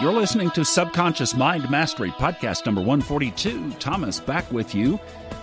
You're listening to Subconscious Mind Mastery, podcast number 142. Thomas back with you.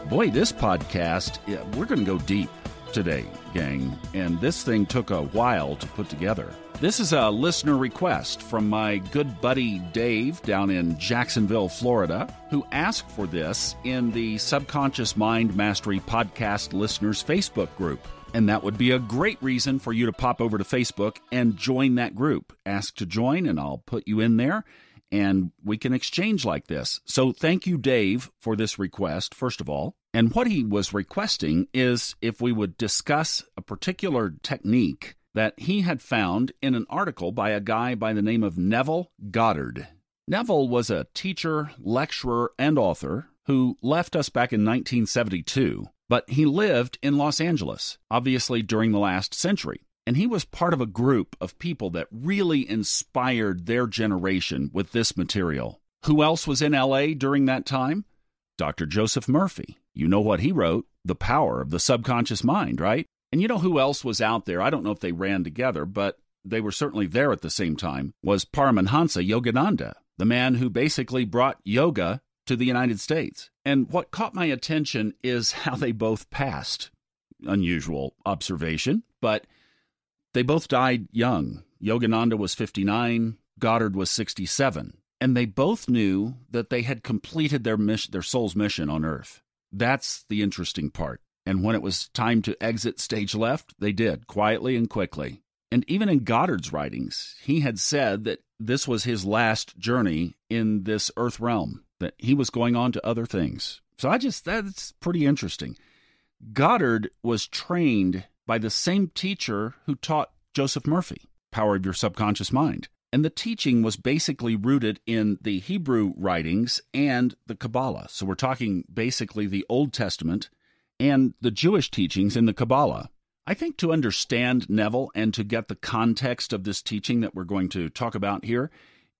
Boy, this podcast, we're going to go deep today, gang. And this thing took a while to put together. This is a listener request from my good buddy Dave down in Jacksonville, Florida, who asked for this in the Subconscious Mind Mastery Podcast Listeners Facebook group. And that would be a great reason for you to pop over to Facebook and join that group. Ask to join, and I'll put you in there and we can exchange like this. So thank you, Dave, for this request, first of all. And what he was requesting is if we would discuss a particular technique that he had found in an article by a guy by the name of Neville Goddard. Neville was a teacher, lecturer, and author who left us back in 1972 but he lived in Los Angeles, obviously during the last century. And he was part of a group of people that really inspired their generation with this material. Who else was in LA during that time? Dr. Joseph Murphy. You know what he wrote, The Power of the Subconscious Mind, right? And you know who else was out there? I don't know if they ran together, but they were certainly there at the same time, was Paramahansa Yogananda, the man who basically brought yoga to the United States. And what caught my attention is how they both passed. Unusual observation, but they both died young. Yogananda was 59, Goddard was 67, and they both knew that they had completed their mission, their soul's mission on earth. That's the interesting part. And when it was time to exit stage left, they did, quietly and quickly. And even in Goddard's writings, he had said that this was his last journey in this earth realm that he was going on to other things. So I just, that's pretty interesting. Goddard was trained by the same teacher who taught Joseph Murphy, Power of Your Subconscious Mind. And the teaching was basically rooted in the Hebrew writings and the Kabbalah. So we're talking basically the Old Testament and the Jewish teachings in the Kabbalah. I think to understand Neville and to get the context of this teaching that we're going to talk about here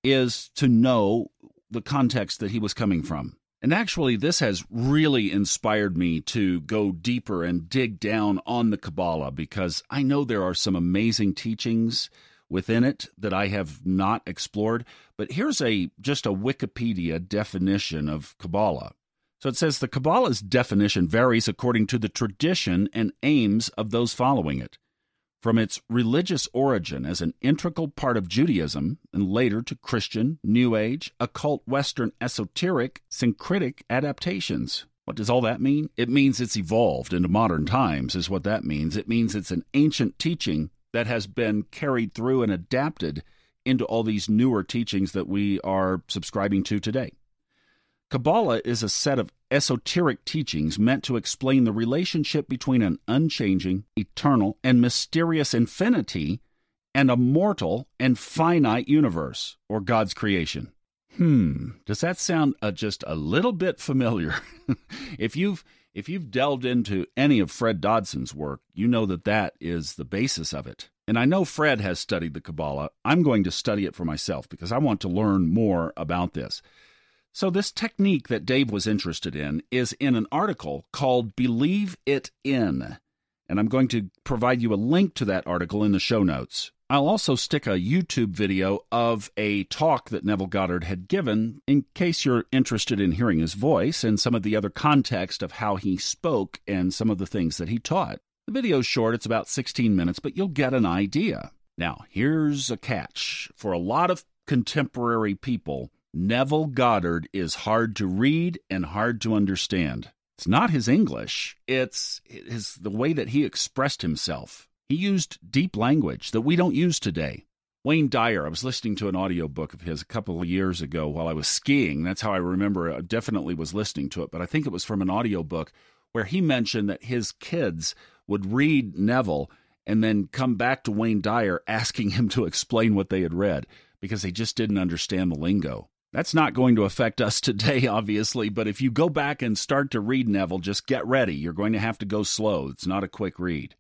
is to know the context that he was coming from. And actually, this has really inspired me to go deeper and dig down on the Kabbalah because I know there are some amazing teachings within it that I have not explored. But here's a just a Wikipedia definition of Kabbalah. So it says the Kabbalah's definition varies according to the tradition and aims of those following it from its religious origin as an integral part of Judaism and later to Christian, New Age, occult Western esoteric, syncretic adaptations. What does all that mean? It means it's evolved into modern times, is what that means. It means it's an ancient teaching that has been carried through and adapted into all these newer teachings that we are subscribing to today. Kabbalah is a set of esoteric teachings meant to explain the relationship between an unchanging, eternal, and mysterious infinity and a mortal and finite universe, or God's creation. Hmm, does that sound uh, just a little bit familiar? if you've if you've delved into any of Fred Dodson's work, you know that that is the basis of it. And I know Fred has studied the Kabbalah. I'm going to study it for myself because I want to learn more about this. So, this technique that Dave was interested in is in an article called Believe It In. And I'm going to provide you a link to that article in the show notes. I'll also stick a YouTube video of a talk that Neville Goddard had given in case you're interested in hearing his voice and some of the other context of how he spoke and some of the things that he taught. The video's short, it's about 16 minutes, but you'll get an idea. Now, here's a catch. For a lot of contemporary people, Neville Goddard is hard to read and hard to understand. It's not his English, it's his, the way that he expressed himself. He used deep language that we don't use today. Wayne Dyer, I was listening to an audiobook of his a couple of years ago while I was skiing. That's how I remember I definitely was listening to it, but I think it was from an audiobook where he mentioned that his kids would read Neville and then come back to Wayne Dyer asking him to explain what they had read because they just didn't understand the lingo. That's not going to affect us today, obviously, but if you go back and start to read Neville, just get ready. You're going to have to go slow. It's not a quick read.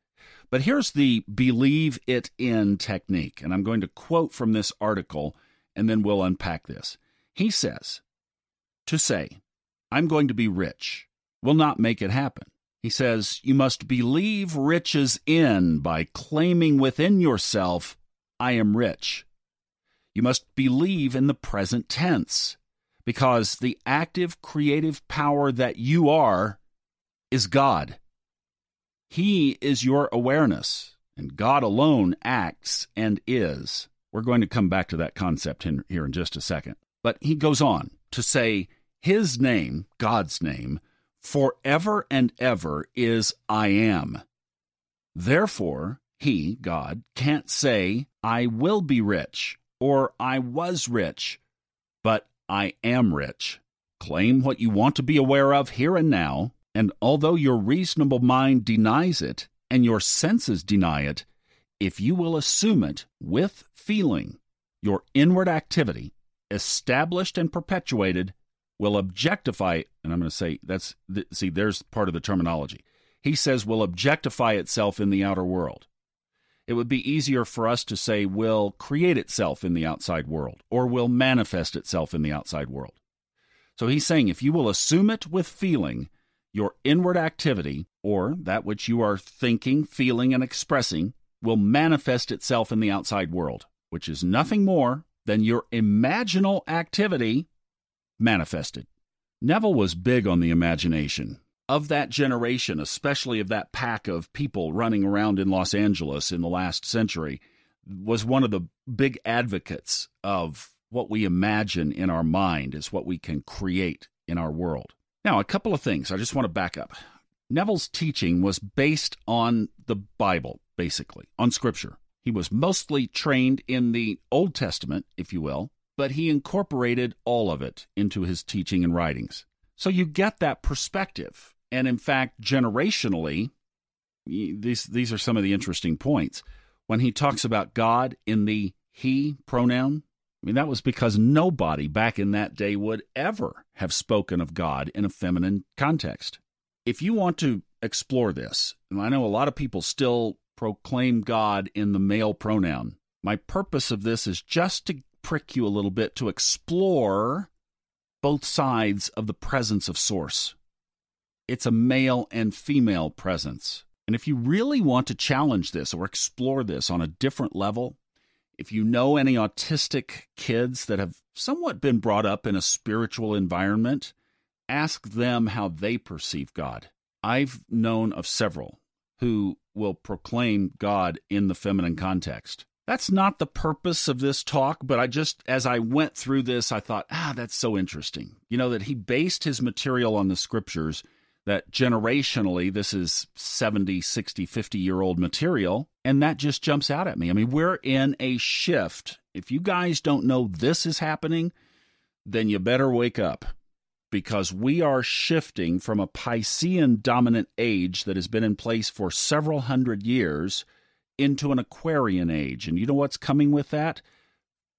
But here's the believe it in technique, and I'm going to quote from this article and then we'll unpack this. He says, To say, I'm going to be rich will not make it happen. He says, You must believe riches in by claiming within yourself, I am rich. You must believe in the present tense because the active creative power that you are is God. He is your awareness, and God alone acts and is. We're going to come back to that concept in, here in just a second. But he goes on to say, His name, God's name, forever and ever is I am. Therefore, he, God, can't say, I will be rich or I was rich, but I am rich. Claim what you want to be aware of here and now, and although your reasonable mind denies it and your senses deny it, if you will assume it with feeling, your inward activity, established and perpetuated, will objectify, and I'm going to say that's, see, there's part of the terminology. He says will objectify itself in the outer world. It would be easier for us to say will create itself in the outside world or will manifest itself in the outside world. So he's saying if you will assume it with feeling, your inward activity, or that which you are thinking, feeling, and expressing, will manifest itself in the outside world, which is nothing more than your imaginal activity manifested. Neville was big on the imagination of that generation, especially of that pack of people running around in Los Angeles in the last century, was one of the big advocates of what we imagine in our mind is what we can create in our world. Now, a couple of things. I just want to back up. Neville's teaching was based on the Bible, basically, on Scripture. He was mostly trained in the Old Testament, if you will, but he incorporated all of it into his teaching and writings. So you get that perspective. And in fact, generationally, these these are some of the interesting points. When he talks about God in the he pronoun, I mean that was because nobody back in that day would ever have spoken of God in a feminine context. If you want to explore this, and I know a lot of people still proclaim God in the male pronoun. My purpose of this is just to prick you a little bit to explore both sides of the presence of source it's a male and female presence. And if you really want to challenge this or explore this on a different level, if you know any autistic kids that have somewhat been brought up in a spiritual environment, ask them how they perceive God. I've known of several who will proclaim God in the feminine context. That's not the purpose of this talk, but I just, as I went through this, I thought, ah, that's so interesting. You know, that he based his material on the scriptures that generationally this is 70, 60, 50 year old material. And that just jumps out at me. I mean, we're in a shift. If you guys don't know this is happening, then you better wake up because we are shifting from a Piscean dominant age that has been in place for several hundred years into an Aquarian age. And you know what's coming with that?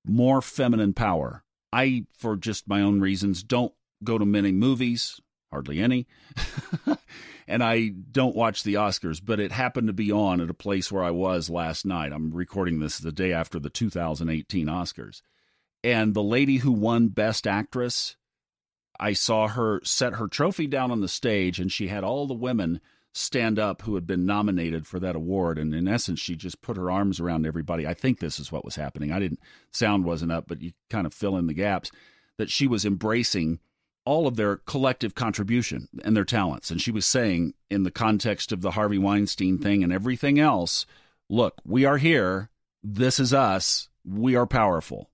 More feminine power. I, for just my own reasons, don't go to many movies hardly any. and I don't watch the Oscars, but it happened to be on at a place where I was last night. I'm recording this the day after the 2018 Oscars. And the lady who won Best Actress, I saw her set her trophy down on the stage, and she had all the women stand up who had been nominated for that award. And in essence, she just put her arms around everybody. I think this is what was happening. I didn't, sound wasn't up, but you kind of fill in the gaps that she was embracing all of their collective contribution and their talents. And she was saying, in the context of the Harvey Weinstein thing and everything else, look, we are here. This is us. We are powerful.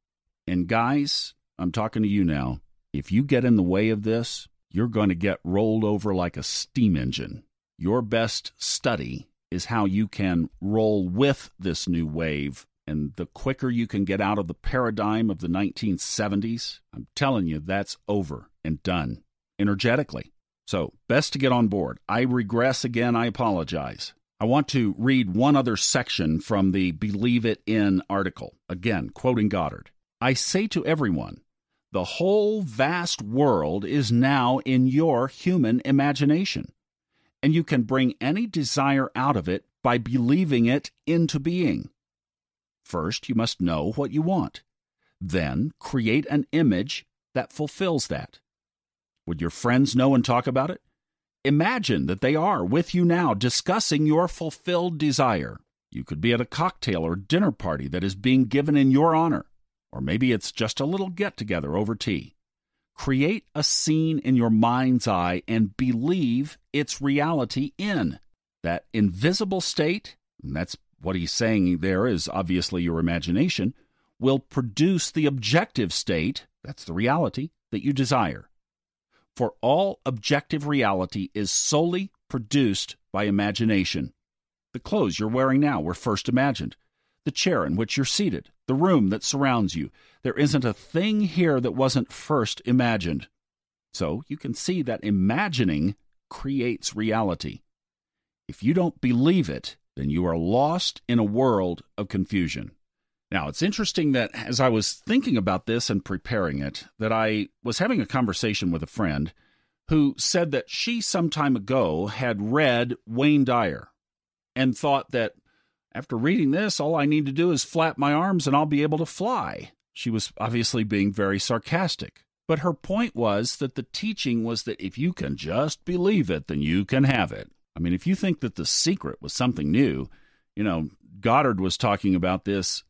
And guys, I'm talking to you now. If you get in the way of this, you're going to get rolled over like a steam engine. Your best study is how you can roll with this new wave and the quicker you can get out of the paradigm of the 1970s, I'm telling you, that's over and done energetically. So, best to get on board. I regress again, I apologize. I want to read one other section from the Believe It In article. Again, quoting Goddard I say to everyone, the whole vast world is now in your human imagination, and you can bring any desire out of it by believing it into being. First, you must know what you want. Then, create an image that fulfills that. Would your friends know and talk about it? Imagine that they are with you now discussing your fulfilled desire. You could be at a cocktail or dinner party that is being given in your honor. or maybe it's just a little get together over tea. Create a scene in your mind's eye and believe its reality in. That invisible state, and that's what he's saying there is obviously your imagination, will produce the objective state, that's the reality, that you desire. For all objective reality is solely produced by imagination. The clothes you're wearing now were first imagined. The chair in which you're seated, the room that surrounds you. There isn't a thing here that wasn't first imagined. So you can see that imagining creates reality. If you don't believe it, then you are lost in a world of confusion. Now, it's interesting that as I was thinking about this and preparing it, that I was having a conversation with a friend who said that she some time ago had read Wayne Dyer and thought that after reading this, all I need to do is flap my arms and I'll be able to fly. She was obviously being very sarcastic. But her point was that the teaching was that if you can just believe it, then you can have it. I mean, if you think that the secret was something new, you know, Goddard was talking about this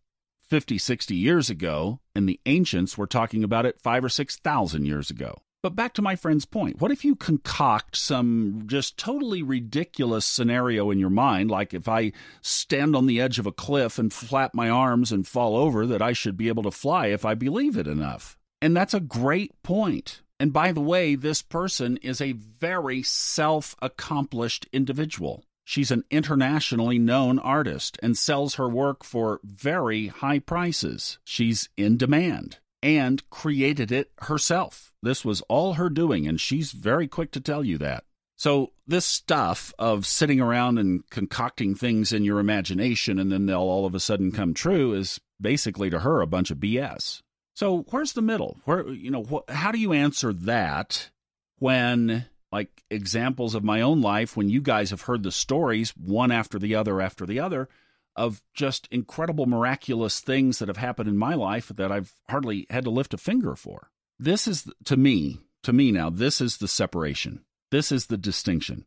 50, 60 years ago, and the ancients were talking about it five or 6,000 years ago. But back to my friend's point what if you concoct some just totally ridiculous scenario in your mind, like if I stand on the edge of a cliff and flap my arms and fall over, that I should be able to fly if I believe it enough? And that's a great point. And by the way, this person is a very self accomplished individual. She's an internationally known artist and sells her work for very high prices. She's in demand and created it herself. This was all her doing, and she's very quick to tell you that. So, this stuff of sitting around and concocting things in your imagination and then they'll all of a sudden come true is basically to her a bunch of BS. So, where's the middle? Where you know, wh- how do you answer that when like examples of my own life when you guys have heard the stories one after the other after the other of just incredible miraculous things that have happened in my life that I've hardly had to lift a finger for. This is to me, to me now, this is the separation. This is the distinction.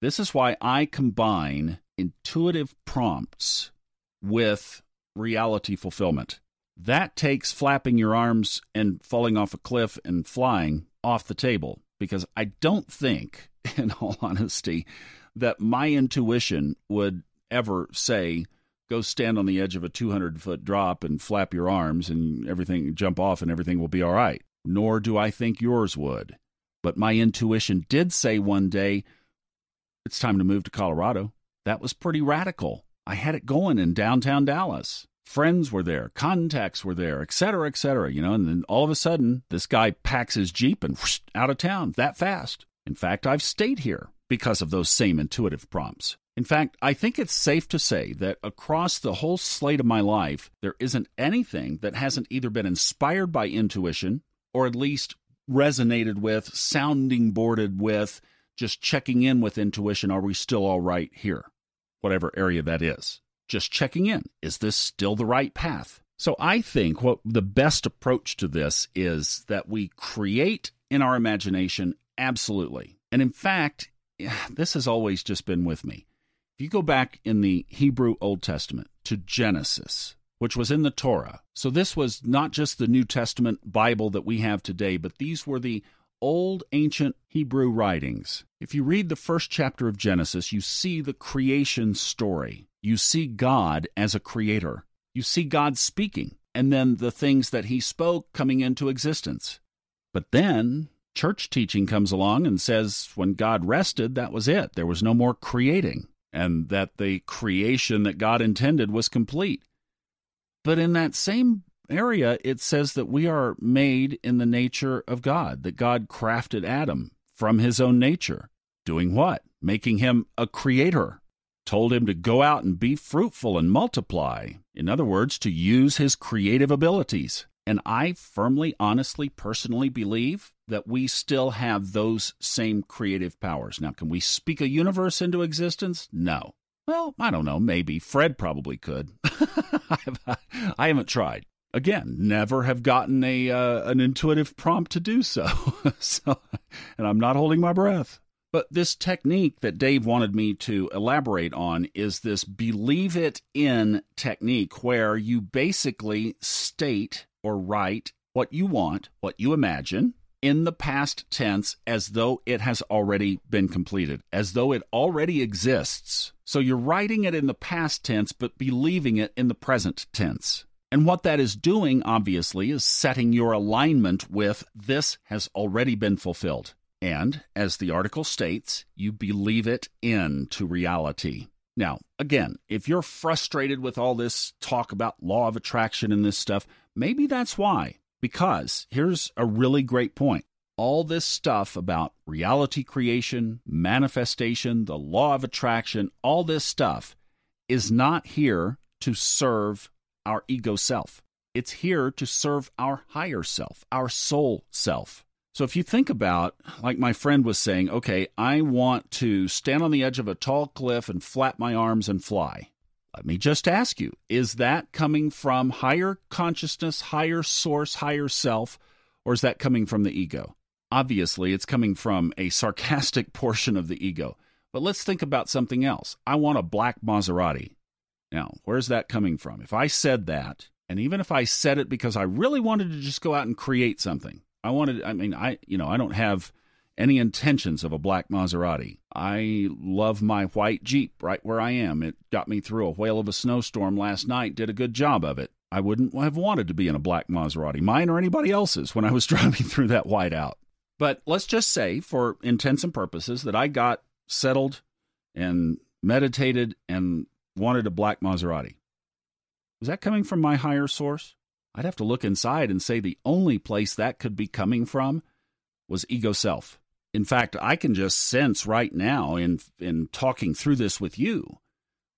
This is why I combine intuitive prompts with reality fulfillment. That takes flapping your arms and falling off a cliff and flying off the table because I don't think, in all honesty, that my intuition would ever say, go stand on the edge of a 200 foot drop and flap your arms and everything, jump off and everything will be all right. Nor do I think yours would. But my intuition did say one day, it's time to move to Colorado. That was pretty radical. I had it going in downtown Dallas friends were there, contacts were there, et cetera, et cetera, you know, and then all of a sudden this guy packs his Jeep and whoosh, out of town that fast. In fact, I've stayed here because of those same intuitive prompts. In fact, I think it's safe to say that across the whole slate of my life, there isn't anything that hasn't either been inspired by intuition or at least resonated with, sounding boarded with, just checking in with intuition. Are we still all right here? Whatever area that is just checking in. Is this still the right path? So I think what the best approach to this is that we create in our imagination absolutely. And in fact, this has always just been with me. If you go back in the Hebrew Old Testament to Genesis, which was in the Torah. So this was not just the New Testament Bible that we have today, but these were the old ancient Hebrew writings. If you read the first chapter of Genesis, you see the creation story. You see God as a creator. You see God speaking, and then the things that he spoke coming into existence. But then church teaching comes along and says when God rested, that was it. There was no more creating, and that the creation that God intended was complete. But in that same area, it says that we are made in the nature of God, that God crafted Adam from his own nature. Doing what? Making him a creator told him to go out and be fruitful and multiply. In other words, to use his creative abilities. And I firmly, honestly, personally believe that we still have those same creative powers. Now, can we speak a universe into existence? No. Well, I don't know. Maybe. Fred probably could. I haven't tried. Again, never have gotten a uh, an intuitive prompt to do so. so, and I'm not holding my breath. But this technique that Dave wanted me to elaborate on is this believe it in technique where you basically state or write what you want, what you imagine, in the past tense as though it has already been completed, as though it already exists. So you're writing it in the past tense, but believing it in the present tense. And what that is doing, obviously, is setting your alignment with this has already been fulfilled. And, as the article states, you believe it into reality. Now, again, if you're frustrated with all this talk about law of attraction and this stuff, maybe that's why. Because here's a really great point. All this stuff about reality creation, manifestation, the law of attraction, all this stuff is not here to serve our ego self. It's here to serve our higher self, our soul self. So if you think about, like my friend was saying, okay, I want to stand on the edge of a tall cliff and flap my arms and fly. Let me just ask you, is that coming from higher consciousness, higher source, higher self, or is that coming from the ego? Obviously, it's coming from a sarcastic portion of the ego. But let's think about something else. I want a black Maserati. Now, where's that coming from? If I said that, and even if I said it because I really wanted to just go out and create something, I wanted, I mean, I, you know, I don't have any intentions of a black Maserati. I love my white Jeep right where I am. It got me through a whale of a snowstorm last night, did a good job of it. I wouldn't have wanted to be in a black Maserati, mine or anybody else's, when I was driving through that whiteout. But let's just say, for intents and purposes, that I got settled and meditated and wanted a black Maserati. Was that coming from my higher source? I'd have to look inside and say the only place that could be coming from was ego self. In fact, I can just sense right now in in talking through this with you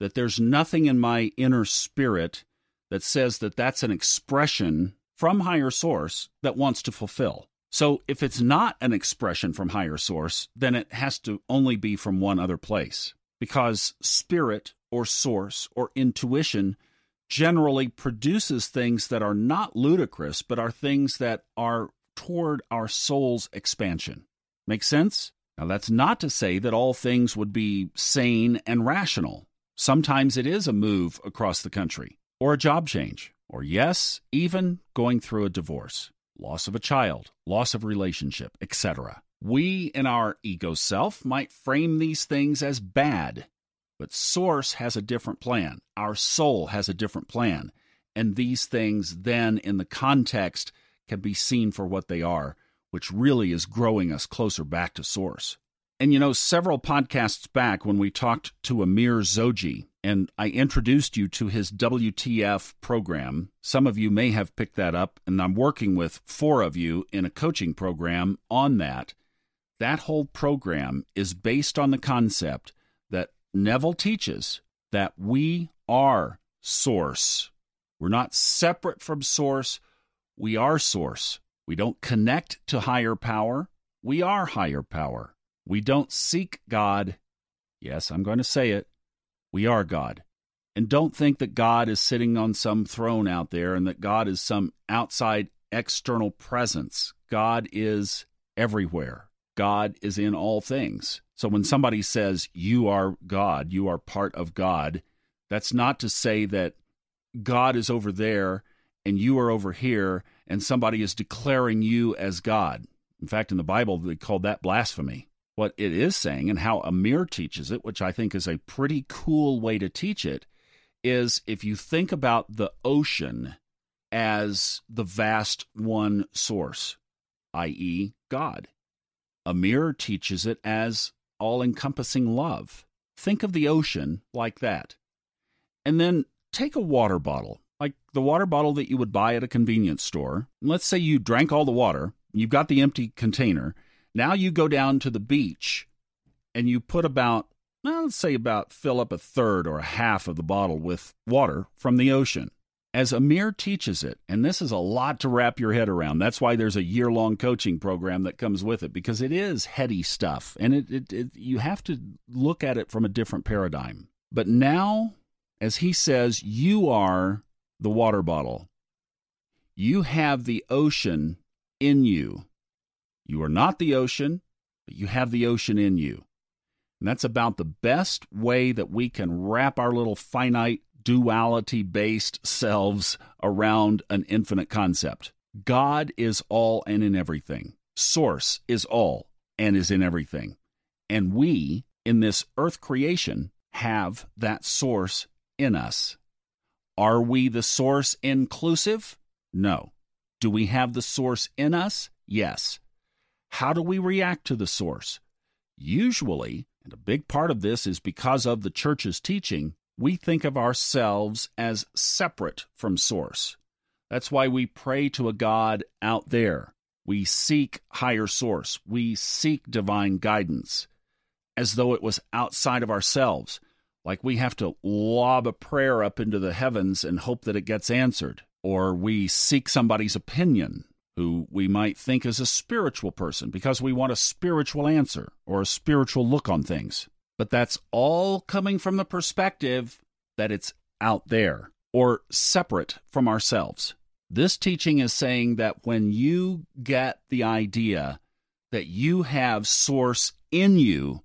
that there's nothing in my inner spirit that says that that's an expression from higher source that wants to fulfill. So if it's not an expression from higher source, then it has to only be from one other place because spirit or source or intuition generally produces things that are not ludicrous, but are things that are toward our soul's expansion. Make sense? Now, that's not to say that all things would be sane and rational. Sometimes it is a move across the country, or a job change, or yes, even going through a divorce, loss of a child, loss of relationship, etc. We in our ego self might frame these things as bad but Source has a different plan. Our soul has a different plan. And these things, then, in the context, can be seen for what they are, which really is growing us closer back to Source. And you know, several podcasts back when we talked to Amir Zoghi, and I introduced you to his WTF program, some of you may have picked that up, and I'm working with four of you in a coaching program on that. That whole program is based on the concept that Neville teaches that we are source. We're not separate from source. We are source. We don't connect to higher power. We are higher power. We don't seek God. Yes, I'm going to say it. We are God. And don't think that God is sitting on some throne out there and that God is some outside external presence. God is everywhere. God is in all things. So when somebody says you are God, you are part of God, that's not to say that God is over there and you are over here and somebody is declaring you as God. In fact, in the Bible, they call that blasphemy. What it is saying, and how Amir teaches it, which I think is a pretty cool way to teach it, is if you think about the ocean as the vast one source, i.e., God. Amir teaches it as all encompassing love. Think of the ocean like that. And then take a water bottle, like the water bottle that you would buy at a convenience store. Let's say you drank all the water, you've got the empty container. Now you go down to the beach and you put about, well, let's say about fill up a third or a half of the bottle with water from the ocean as Amir teaches it, and this is a lot to wrap your head around. That's why there's a year long coaching program that comes with it because it is heady stuff, and it, it, it, you have to look at it from a different paradigm. But now, as he says, you are the water bottle. You have the ocean in you. You are not the ocean, but you have the ocean in you. And that's about the best way that we can wrap our little finite duality based selves around an infinite concept. God is all and in everything. Source is all and is in everything. And we, in this earth creation, have that source in us. Are we the source inclusive? No. Do we have the source in us? Yes. How do we react to the source? Usually, and a big part of this is because of the church's teaching, we think of ourselves as separate from source. That's why we pray to a God out there. We seek higher source. We seek divine guidance as though it was outside of ourselves, like we have to lob a prayer up into the heavens and hope that it gets answered. Or we seek somebody's opinion who we might think is a spiritual person because we want a spiritual answer or a spiritual look on things. But that's all coming from the perspective that it's out there or separate from ourselves. This teaching is saying that when you get the idea that you have source in you,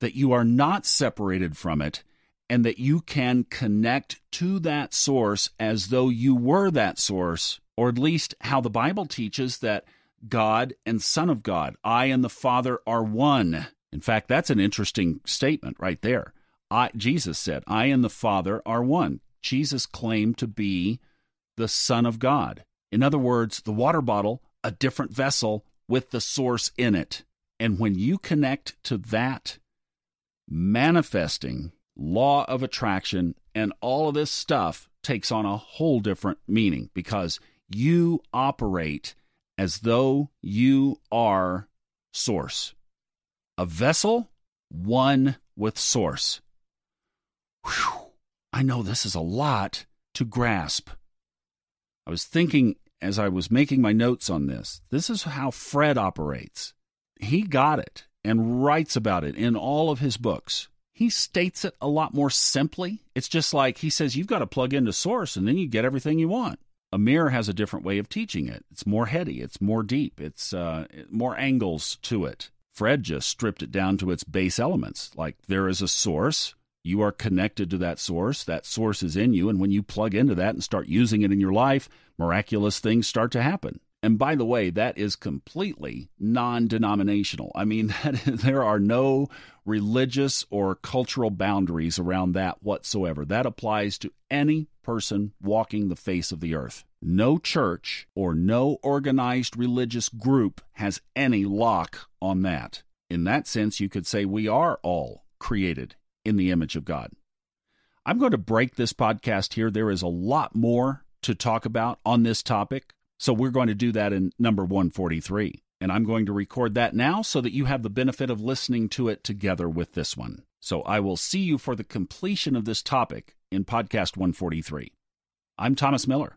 that you are not separated from it, and that you can connect to that source as though you were that source, or at least how the Bible teaches that God and Son of God, I and the Father are one. In fact, that's an interesting statement right there. I, Jesus said, I and the Father are one. Jesus claimed to be the Son of God. In other words, the water bottle, a different vessel with the source in it. And when you connect to that manifesting law of attraction and all of this stuff takes on a whole different meaning because you operate as though you are source. A vessel, one with source. Whew. I know this is a lot to grasp. I was thinking as I was making my notes on this, this is how Fred operates. He got it and writes about it in all of his books. He states it a lot more simply. It's just like he says you've got to plug into source and then you get everything you want. Amir has a different way of teaching it. It's more heady, it's more deep, it's uh, more angles to it. Fred just stripped it down to its base elements. Like there is a source, you are connected to that source, that source is in you, and when you plug into that and start using it in your life, miraculous things start to happen. And by the way, that is completely non denominational. I mean, there are no religious or cultural boundaries around that whatsoever. That applies to any person walking the face of the earth. No church or no organized religious group has any lock on that. In that sense, you could say we are all created in the image of God. I'm going to break this podcast here. There is a lot more to talk about on this topic. So we're going to do that in number 143. And I'm going to record that now so that you have the benefit of listening to it together with this one. So I will see you for the completion of this topic in podcast 143. I'm Thomas Miller.